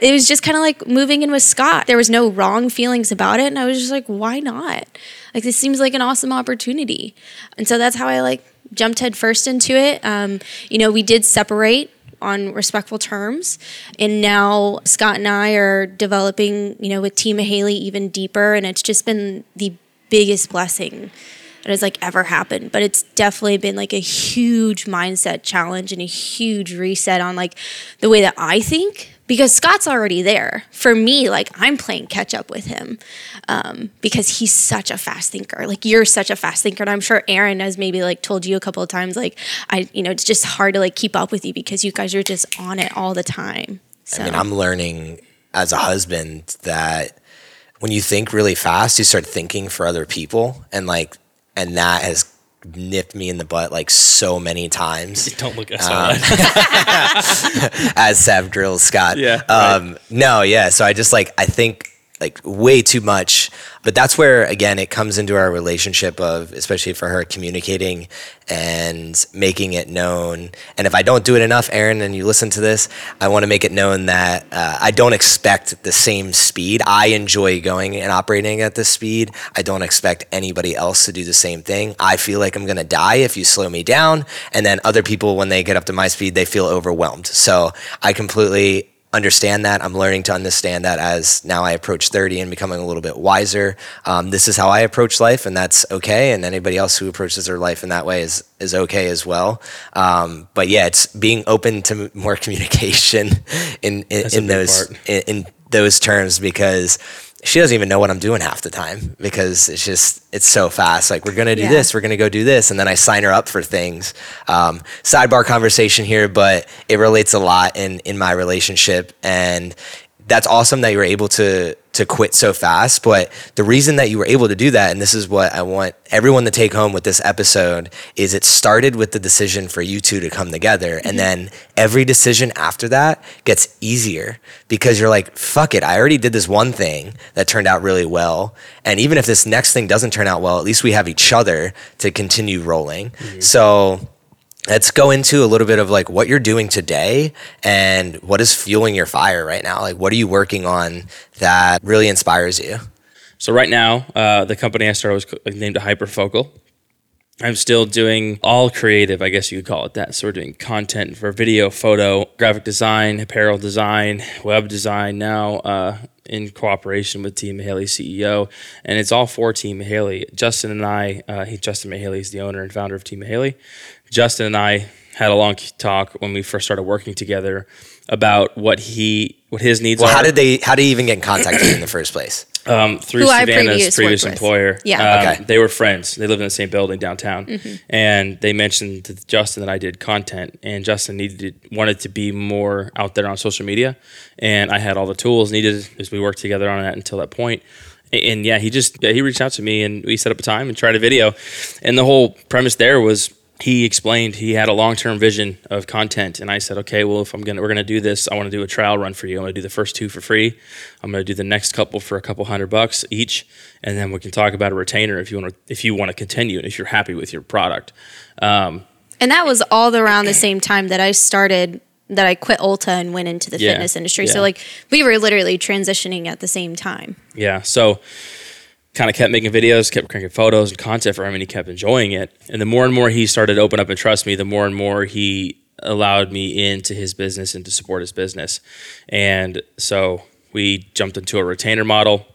it was just kind of like moving in with Scott. There was no wrong feelings about it. And I was just like, why not? Like, this seems like an awesome opportunity. And so that's how I like jumped headfirst into it. Um, you know, we did separate on respectful terms. And now Scott and I are developing, you know, with Team Haley even deeper. And it's just been the biggest blessing that has like ever happened. But it's definitely been like a huge mindset challenge and a huge reset on like the way that I think because Scott's already there. For me, like I'm playing catch up with him um, because he's such a fast thinker. Like you're such a fast thinker, and I'm sure Aaron has maybe like told you a couple of times, like I, you know, it's just hard to like keep up with you because you guys are just on it all the time. So I mean, I'm learning as a husband that when you think really fast, you start thinking for other people, and like, and that has nipped me in the butt like so many times. Don't look at Um, that. as Sav drills Scott. Yeah, Um, No, yeah. So I just like I think like way too much, but that's where again it comes into our relationship of especially for her communicating and making it known. And if I don't do it enough, Aaron, and you listen to this, I want to make it known that uh, I don't expect the same speed. I enjoy going and operating at this speed. I don't expect anybody else to do the same thing. I feel like I'm gonna die if you slow me down, and then other people when they get up to my speed, they feel overwhelmed. So I completely understand that. I'm learning to understand that as now I approach 30 and becoming a little bit wiser. Um, this is how I approach life, and that's okay. And anybody else who approaches their life in that way is is okay as well. Um, but yeah, it's being open to more communication in in, in those in, in those terms because she doesn't even know what I'm doing half the time because it's just it's so fast. Like we're gonna do Yeah. this, we're gonna go do this, and then I sign her up for things. Um, sidebar conversation here, but it relates a lot in in my relationship, and that's awesome that you were able to to quit so fast. But the reason that you were able to do that, and this is what I want everyone to take home with this episode, is it started with the decision for you two to come together, and mm-hmm. then every decision after that gets easier because you're like, fuck it, I already did this one thing that turned out really well, and even if this next thing doesn't turn out well, at least we have each other to continue rolling. Mm-hmm. So let's go into a little bit of like what you're doing today and what is fueling your fire right now. Like, what are you working on that really inspires you? So right now, uh, the company I started was named Hyperfocal. I'm still doing all creative, I guess you could call it that. So we're doing content for video, photo, graphic design, apparel design, web design now uh, in cooperation with Team Mahaley CEO. And it's all for Team Mahaley. Justin and I, uh, he, Justin Mahaley is the owner and founder of Team Mahaley. Justin and I had a long talk when we first started working together about what he what his needs were. Well, are how did they? How did you even get in contact with you in the first place? um, through Who Savannah's previous previous worked with. employer. Yeah. Um, Okay. They were friends. They lived in the same building downtown, Mm-hmm. and they mentioned to Justin that I did content, and Justin needed wanted to be more out there on social media, and I had all the tools needed as we worked together on that until that point. And, and yeah, he just yeah, he reached out to me, and we set up a time and tried a video, and the whole premise there was he explained he had a long-term vision of content and i said okay well if i'm gonna we're gonna do this i want to do a trial run for you i'm gonna do the first two for free i'm gonna do the next couple for a couple hundred bucks each and then we can talk about a retainer if you want to if you want to continue and if you're happy with your product um, And that was all around the same time that I started that I quit Ulta and went into the Yeah, fitness industry. yeah. So like we were literally transitioning at the same time. yeah so kind of kept making videos kept cranking photos and content for him and he kept enjoying it and the more and more he started to open up and trust me the more and more he allowed me into his business and to support his business and so we jumped into a retainer model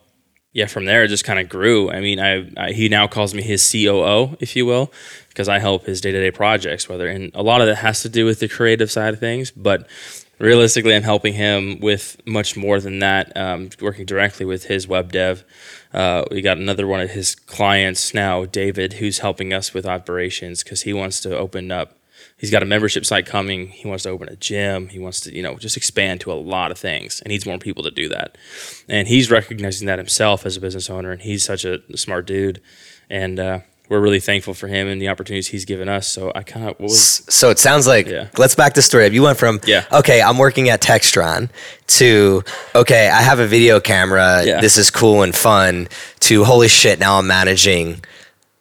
yeah, from there it just kind of grew. I mean, I, I he now calls me his COO, if you will, because I help his day to day projects. Whether and a lot of that has to do with the creative side of things, but realistically, I'm helping him with much more than that. Um, working directly with his web dev. Uh, we got another one of his clients now, David, who's helping us with operations because he wants to open up. He's got a membership site coming. He wants to open a gym. He wants to, you know, just expand to a lot of things and needs more people to do that. And he's recognizing that himself as a business owner. And he's such a smart dude. And uh, we're really thankful for him and the opportunities he's given us. So I kind of was So it sounds like Yeah. let's back the story up. You went from Yeah. okay, I'm working at Textron to okay, I have a video camera. Yeah. This is cool and fun. To holy shit, now I'm managing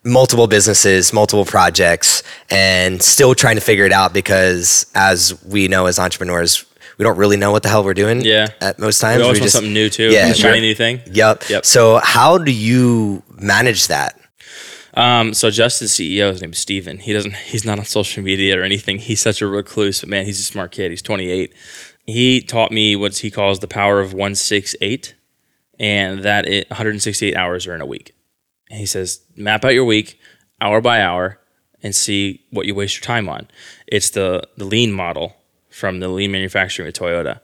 multiple businesses, multiple projects, and still trying to figure it out because as we know as entrepreneurs, we don't really know what the hell we're doing. Yeah. At most times, we always we want just something new too. Yeah, shiny new thing. Yep. Yep. So how do you manage that? Um, so Justin's CEO, his name is Steven. He doesn't he's not on social media or anything. He's such a recluse, but man, he's a smart kid. He's 28. He taught me what he calls the power of 168 and that it 168 hours are in a week. And he says, map out your week hour by hour and see what you waste your time on. It's the the lean model from the lean manufacturing with Toyota.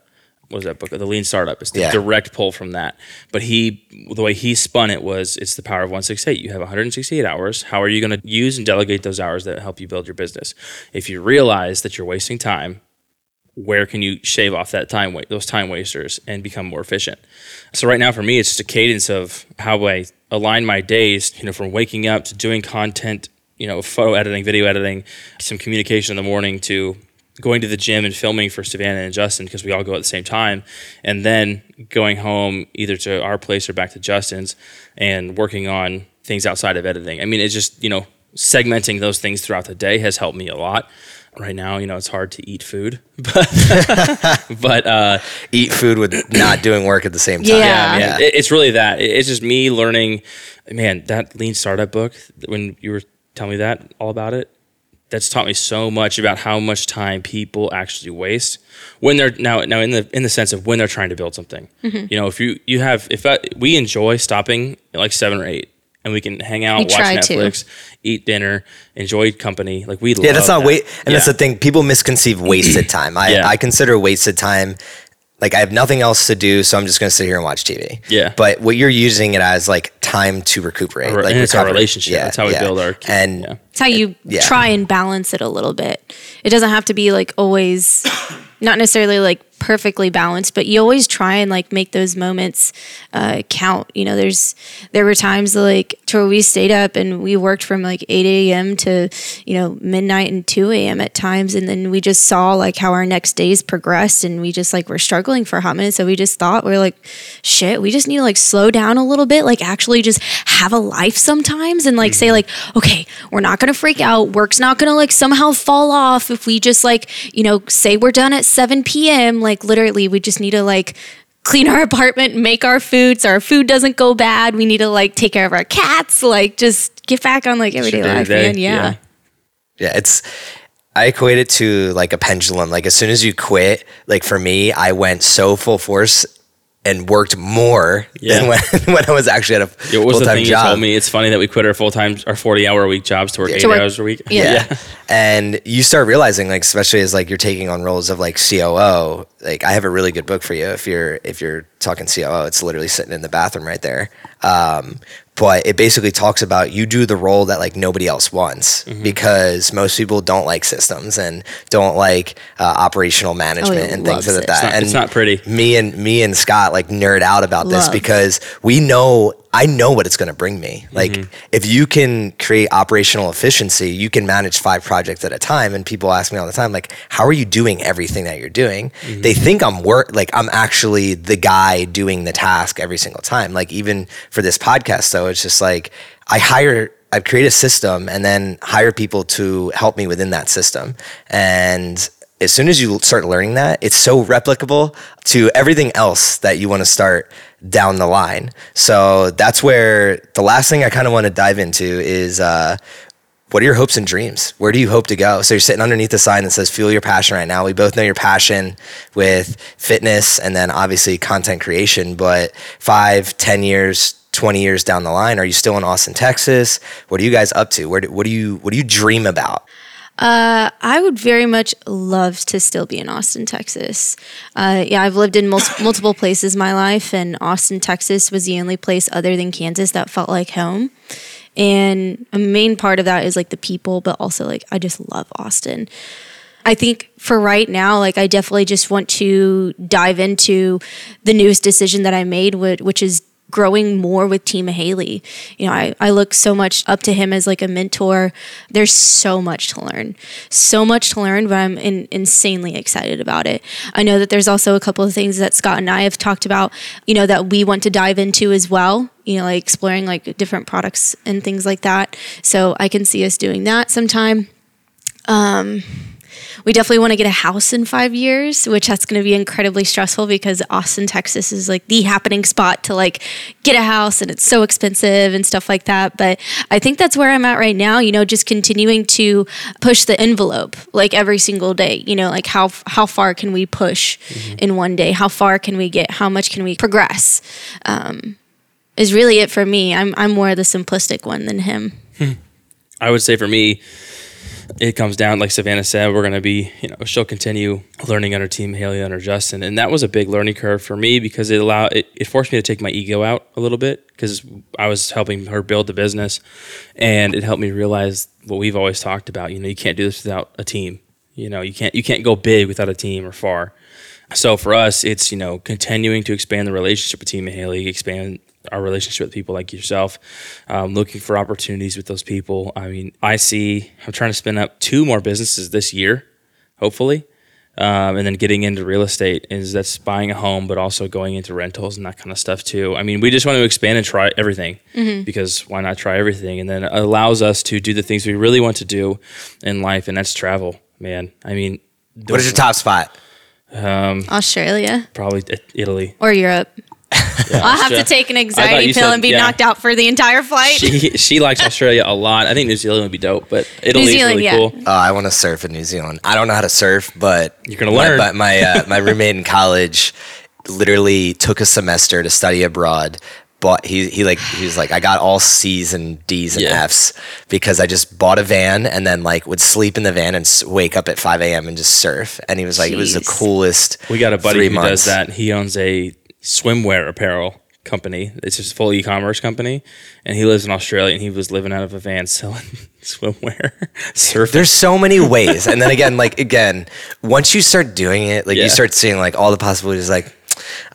What was that book? The Lean Startup. It's the Yeah. direct pull from that. But he, the way he spun it was, it's the power of 168. You have 168 hours. How are you going to use and delegate those hours that help you build your business? If you realize that you're wasting time, where can you shave off that time those time wasters and become more efficient so right now for me it's just a cadence of how i align my days you know from waking up to doing content you know photo editing video editing some communication in the morning to going to the gym and filming for savannah and justin because we all go at the same time and then going home either to our place or back to justin's and working on things outside of editing i mean it's just you know segmenting those things throughout the day has helped me a lot right now you know it's hard to eat food but but uh Eat food with not doing work at the same time. Yeah. man, it- it's really that It- it's just me learning man that lean startup book when you were telling me that all about it that's taught me so much about how much time people actually waste when they're now now in the in the sense of when they're trying to build something Mm-hmm. you know if you you have if I, we enjoy stopping at like seven or eight and we can hang out We watch try to. netflix eat dinner enjoy company like we Yeah, that's love not wait. that. And that's the thing. People misconceive wasted time. I, Yeah. I consider wasted time like I have nothing else to do, so I'm just going to sit here and watch TV. Yeah. But what you're using it as like time to recuperate. Or- like and it's our recovery. relationship. That's how we build our- And yeah. It's how you Yeah. try and balance it a little bit. It doesn't have to be like always, not necessarily like perfectly balanced, but you always try and like make those moments uh, count. You know, there's there were times like to where we stayed up and we worked from like 8 a.m. to you know midnight and 2 a.m. at times, and then we just saw like how our next days progressed, and we just like were struggling for a hot minute. So we just thought we are like, shit, we just need to like slow down a little bit, like actually just have a life sometimes, and like say like, okay, we're not gonna freak out. Work's not gonna like somehow fall off if we just like you know say we're done at 7 p.m. Like literally, we just need to like clean our apartment, make our food so our food doesn't go bad. We need to like take care of our cats, like just get back on like everyday life, day-to-day. Yeah. yeah, it's. I equate it to like a pendulum. Like as soon as you quit, like for me, I went so full force and worked more than when when I was actually at a Yeah, what was full the time thing job. you told me? It's funny that we quit our full time, our forty hour a week jobs to work eight To work- hours a week. yeah. And you start realizing, like, especially as like you're taking on roles of like COO, like I have a really good book for you if you're if you're talking COO. It's literally sitting in the bathroom right there. Um, but it basically talks about you do the role that like nobody else wants Mm-hmm. because most people don't like systems and don't like uh, operational management and things like it. that. It's not- and it's not pretty. Me and me and Scott like nerd out about this because we know I know what it's going to bring me. Like Mm-hmm. if you can create operational efficiency, you can manage five projects at a time. And people ask me all the time, like, how are you doing everything that you're doing? Mm-hmm. They think I'm work like I'm actually the guy doing the task every single time. Like even for this podcast, though, it's just like I hire. I create a system and then hire people to help me within that system. And as soon as you start learning that, it's so replicable to everything else that you want to start down the line. So that's where the last thing I kind of want to dive into is uh, what are your hopes and dreams? Where do you hope to go? So you're sitting underneath the sign that says fuel your passion right now. We both know your passion with fitness and then obviously content creation, but five, ten years, 20 years down the line, are you still in Austin, Texas? What are you guys up to? Where do, what do you, what do you dream about? I would very much love to still be in Austin, Texas. Uh, yeah, I've lived in mul- multiple places my life, and Austin, Texas was the only place other than Kansas that felt like home. And a main part of that is like the people, but also like I just love Austin. I think for right now, like I definitely just want to dive into the newest decision that I made, whi- which is growing more with Team Haley. You know, I, I look so much up to him as like a mentor. There's so much to learn, so much to learn, but I'm in, insanely excited about it. I know that there's also a couple of things that Scott and I have talked about, you know, that we want to dive into as well, you know, like exploring like different products and things like that. So I can see us doing that sometime. Um, we definitely want to get a house in five years, which that's going to be incredibly stressful because Austin, Texas is like the happening spot to like get a house and it's so expensive and stuff like that. But I think that's where I'm at right now, you know, just continuing to push the envelope like every single day, you know, like how, how far can we push mm-hmm. in one day? How far can we get? How much can we progress? Um, is really it for me. I'm, I'm more the simplistic one than him. I would say for me, it comes down, like Savannah said, we're going to be, you know, she'll continue learning under Team Haley, under Justin. And that was a big learning curve for me because it allowed, it, it forced me to take my ego out a little bit because I was helping her build the business. And it helped me realize what we've always talked about. You know, you can't do this without a team. You know, you can't, you can't go big without a team or far. So for us, it's, you know, continuing to expand the relationship with Team Haley, expand our relationship with people like yourself, um, looking for opportunities with those people. I mean, I see, I'm trying to spin up two more businesses this year, hopefully. Um, and then getting into real estate is that's buying a home, but also going into rentals and that kind of stuff too. I mean, we just want to expand and try everything mm-hmm. because why not try everything? And then it allows us to do the things we really want to do in life, and that's travel, man. I mean, what is your top spot? Um, Australia, probably Italy or Europe. Yeah, I'll have to take an anxiety pill said, and be yeah. knocked out for the entire flight. She, she likes Australia a lot. I think New Zealand would be dope, but Italy is really yeah. cool. Oh, I want to surf in New Zealand. I don't know how to surf, but you're gonna learn. But my uh, my roommate in college literally took a semester to study abroad bought he he like he was like I got all C's and D's and yeah. F's because I just bought a van and then like would sleep in the van and wake up at 5 a.m. and just surf and he was like Jeez. it was the coolest. We got a buddy who months. does that. He owns a swimwear apparel company. It's just a full e-commerce company, and he lives in Australia. And he was living out of a van selling swimwear, surfing. There's so many ways, and then again, like again, once you start doing it, like yeah. you start seeing like all the possibilities. Like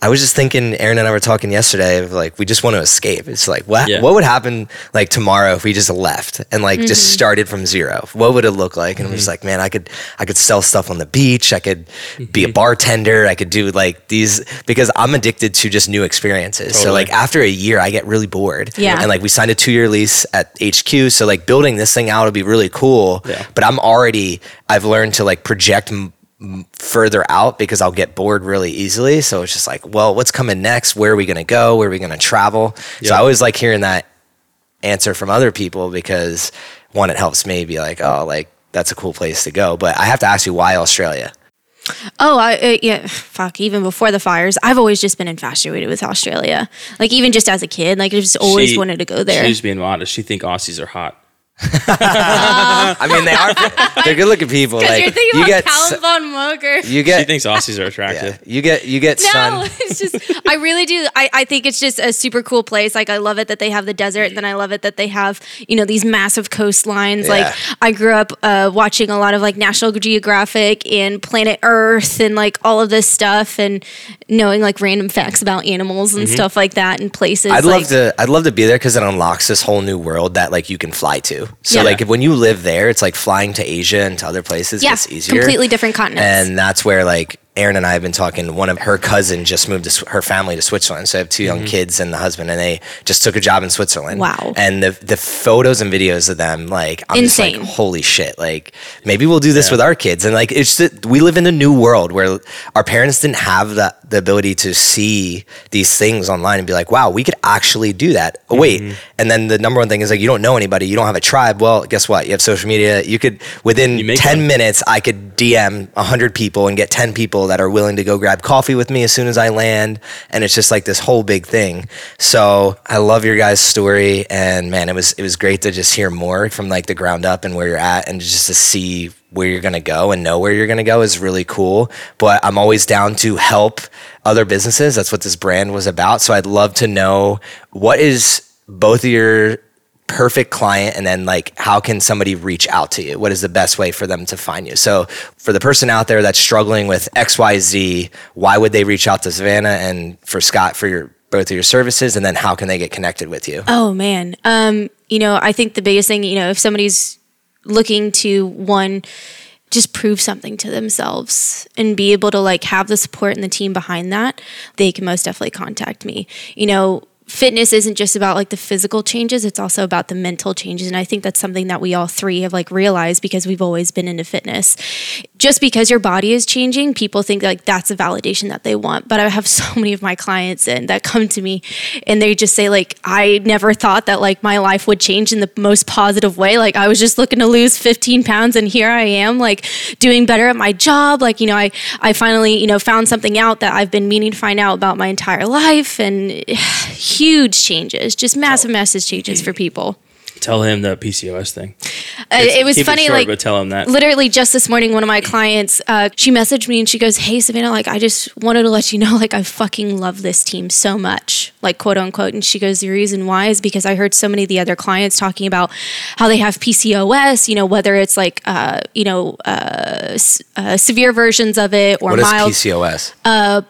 I was just thinking, Aaron and I were talking yesterday of like we just want to escape. It's like what yeah. what would happen like tomorrow if we just left and like mm-hmm. just started from zero? What would it look like? And mm-hmm. I'm just like, man, I could I could sell stuff on the beach. I could mm-hmm. be a mm-hmm. bartender. I could do like these because I'm addicted to just new experiences. Totally. So like after a year, I get really bored. Yeah. And like we signed a two year lease at HQ, so like building this thing out would be really cool. Yeah. But I'm already I've learned to like project further out because I'll get bored really easily. So it's just like, well, what's coming next? Where are we going to go? Where are we going to travel? Yep. So I always like hearing that answer from other people because one, it helps me be like, oh, like that's a cool place to go. But I have to ask you, why Australia? Oh, I, uh, yeah, fuck. Even before the fires, I've always just been infatuated with Australia. Like even just as a kid, like I just always she, wanted to go there. She's being modest. She think Aussies are hot. I mean, they are they're good looking people. Like you're thinking you about get Callum von Moger. You get she thinks Aussies are attractive. Yeah, you get you get no, sun. it's just I really do. I, I think it's just a super cool place. Like I love it that they have the desert, and then I love it that they have you know these massive coastlines. Yeah. Like I grew up uh, watching a lot of like National Geographic and Planet Earth and like all of this stuff, and knowing like random facts about animals and mm-hmm. stuff like that and places. I'd like, love to. I'd love to be there because it unlocks this whole new world that like you can fly to. So yeah. like when you live there, it's like flying to Asia and to other places yeah, gets easier. Completely different continents. And that's where like Aaron and I have been talking. One of her cousin just moved to, her family to Switzerland. So I have 2 young mm-hmm. kids and the husband, and they just took a job in Switzerland. Wow! And the the photos and videos of them, like I'm insane. Just like, Holy shit! Like maybe we'll do this yeah. with our kids. And like it's just, we live in a new world where our parents didn't have the the ability to see these things online and be like, wow, we could actually do that. Oh, wait, mm-hmm. and then the number one thing is like you don't know anybody, you don't have a tribe. Well, guess what? You have social media. You could within ten one. minutes, I could DM hundred people and get ten people that are willing to go grab coffee with me as soon as I land. And it's just like this whole big thing. So I love your guys' story. And man, it was, it was great to just hear more from like the ground up and where you're at and just to see where you're going to go and know where you're going to go is really cool. But I'm always down to help other businesses. That's what this brand was about. So I'd love to know what is both of your perfect client and then like how can somebody reach out to you what is the best way for them to find you so for the person out there that's struggling with xyz why would they reach out to savannah and for scott for your both of your services, and then how can they get connected with you? Oh man. Um, you know, I think the biggest thing, you know, if somebody's looking to one just prove something to themselves and be able to like have the support and the team behind that, they can most definitely contact me. You know, fitness isn't just about like the physical changes it's also about the mental changes and i think that's something that we all three have like realized because we've always been into fitness. Just because your body is changing people think like that's a validation that they want but i have so many of my clients and that come to me and they just say like i never thought that like my life would change in the most positive way like i was just looking to lose 15 pounds and here i am like doing better at my job like you know i i finally you know found something out that i've been meaning to find out about my entire life and huge changes, just massive, massive changes for people. Tell him the PCOS thing. Uh, it was funny, short, like but tell him that. literally just this morning, one of my clients, uh, she messaged me and she goes, "Hey Savannah, like I just wanted to let you know, like I fucking love this team so much, like quote unquote." And she goes, "The reason why is because I heard so many of the other clients talking about how they have PCOS, you know, whether it's like, uh, you know, uh, s- uh, severe versions of it or What is mild PCOS?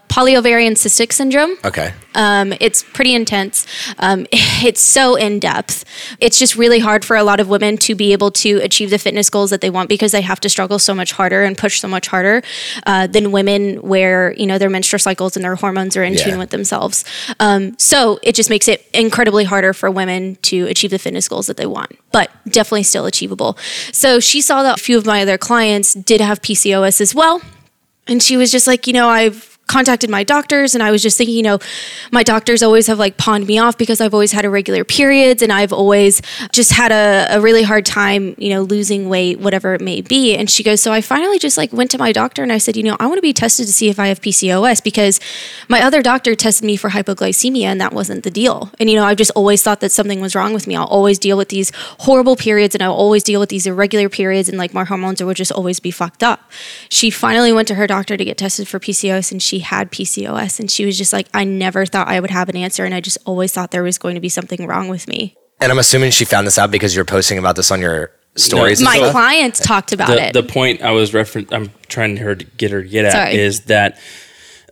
polyovarian cystic syndrome." okay. Um, it's pretty intense. Um, it's so in depth. It's just really hard for a lot of women to be able to achieve the fitness goals that they want because they have to struggle so much harder and push so much harder uh, than women where you know their menstrual cycles and their hormones are in Yeah. tune with themselves. Um, so it just makes it incredibly harder for women to achieve the fitness goals that they want, but definitely still achievable. So she saw that a few of my other clients did have PCOS as well. And she was just like, you know, I've contacted my doctors and I was just thinking, you know, my doctors always have like pawned me off because I've always had irregular periods and I've always just had a, a really hard time, you know, losing weight, whatever it may be. And she goes, So I finally just like went to my doctor and I said, you know, I want to be tested to see if I have PCOS because my other doctor tested me for hypoglycemia and that wasn't the deal. And, you know, I've just always thought that something was wrong with me. I'll always deal with these horrible periods and I'll always deal with these irregular periods and like my hormones would just always be fucked up. She finally went to her doctor to get tested for PCOS and she had PCOS and she was just like, I never thought I would have an answer and I just always thought there was going to be something wrong with me. And I'm assuming she found this out because you're posting about this on your stories. and My stuff? clients talked about the, it. the point I was referring, I'm trying her to get her to get at Sorry. is that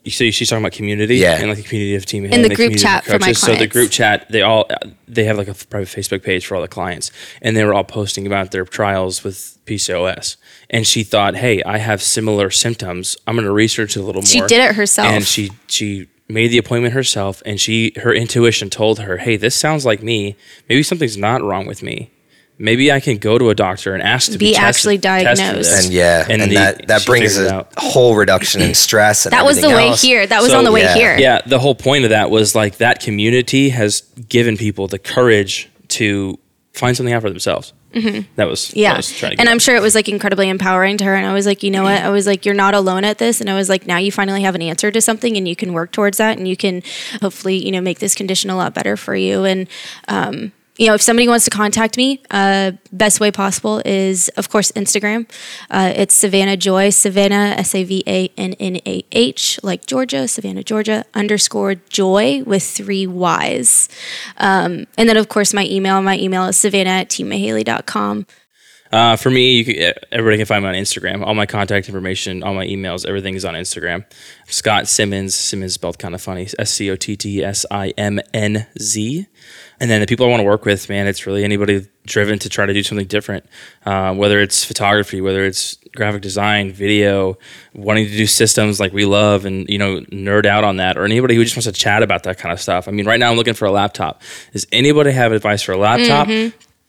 you see she's talking about community Yeah. and like a community of team In the and a group community chat for my coaches. So the group chat, they all they have like a private Facebook page for all the clients, and they were all posting about their trials with PCOS. And she thought, hey, I have similar symptoms. I'm going to research it a little more." She did it herself. and she she made the appointment herself, and she her intuition told her, hey, this sounds like me. Maybe something's not wrong with me. Maybe I can go to a doctor and ask to be, Be tested- actually tested diagnosed. this. And yeah, and, the- that, that brings a whole reduction in stress. And that was the everything way else. here. That was So- on the way Yeah. here. Yeah, the whole point of that was like that community has given people the courage to find something out for themselves. Mm-hmm. That was Yeah. was trying to get And I'm sure it was like incredibly empowering to her. And I was like, you know what? I was like, you're not alone at this. And I was like, now you finally have an answer to something and you can work towards that and you can hopefully, you know, make this condition a lot better for you. And, um, you know, if somebody wants to contact me, uh, best way possible is, of course, Instagram. Uh, it's Savannah Joy, Savannah, S A V A N N A H, like Georgia, Savannah, Georgia, underscore joy with three Y's. Um, and then, of course, my email. My email is savannah at teammahaley.com. Uh, for me, you can, everybody can find me on Instagram. All my contact information, all my emails, everything is on Instagram. Scott Simmons, Simmons spelled kind of funny, S C O T T S I M N Z. And then the people I want to work with, man, it's really anybody driven to try to do something different. Uh, whether it's photography, whether it's graphic design, video, wanting to do systems like we love, and you know, nerd out on that, or anybody who just wants to chat about that kind of stuff. I mean, right now I'm looking for a laptop. Does anybody have advice for a laptop?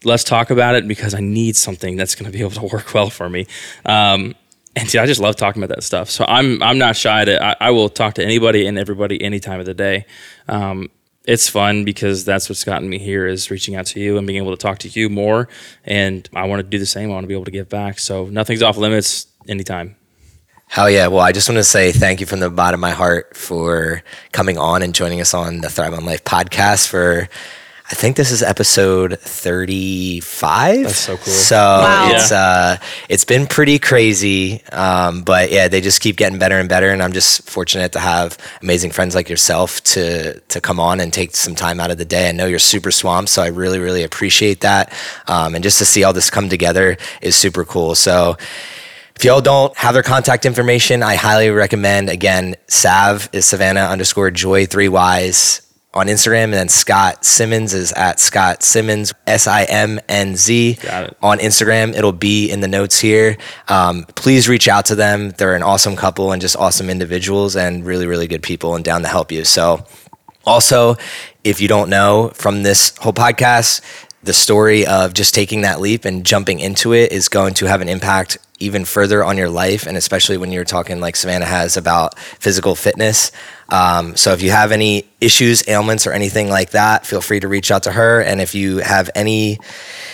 let's talk about it because I need something that's going to be able to work well for me. Um, and see, I just love talking about that stuff. So I'm I'm not shy to I, I will talk to anybody and everybody any time of the day. Um, it's fun because that's what's gotten me here is reaching out to you and being able to talk to you more. And I want to do the same. I want to be able to give back. So nothing's off limits anytime. Hell yeah. Well, I just want to say thank you from the bottom of my heart for coming on and joining us on the Thrive on Life podcast for I think this is episode 35. That's so cool. So Wow. it's uh it's been pretty crazy. Um, but yeah, they just keep getting better and better and I'm just fortunate to have amazing friends like yourself to to come on and take some time out of the day. I know you're super swamped, so I really really appreciate that. Um, and just to see all this come together is super cool. So if y'all don't have their contact information, I highly recommend again, Sav is Savannah underscore joy three Y's on Instagram, and then Scott Simmons is at Scott Simmons S I M N Z on Instagram. It'll be in the notes here. Um, please reach out to them. They're an awesome couple and just awesome individuals and really really good people and down to help you. So. Also, if you don't know from this whole podcast, the story of just taking that leap and jumping into it is going to have an impact even further on your life, and especially when you're talking like Savannah has about physical fitness. Um, so, if you have any issues, ailments, or anything like that, feel free to reach out to her. And if you have any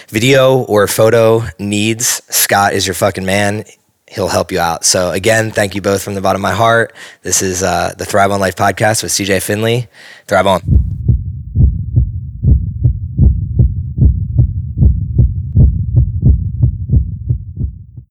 video or photo needs, Scott is your fucking man he'll help you out. So again, thank you both from the bottom of my heart. This is uh, the Thrive on Life podcast with CJ Finley. Thrive on.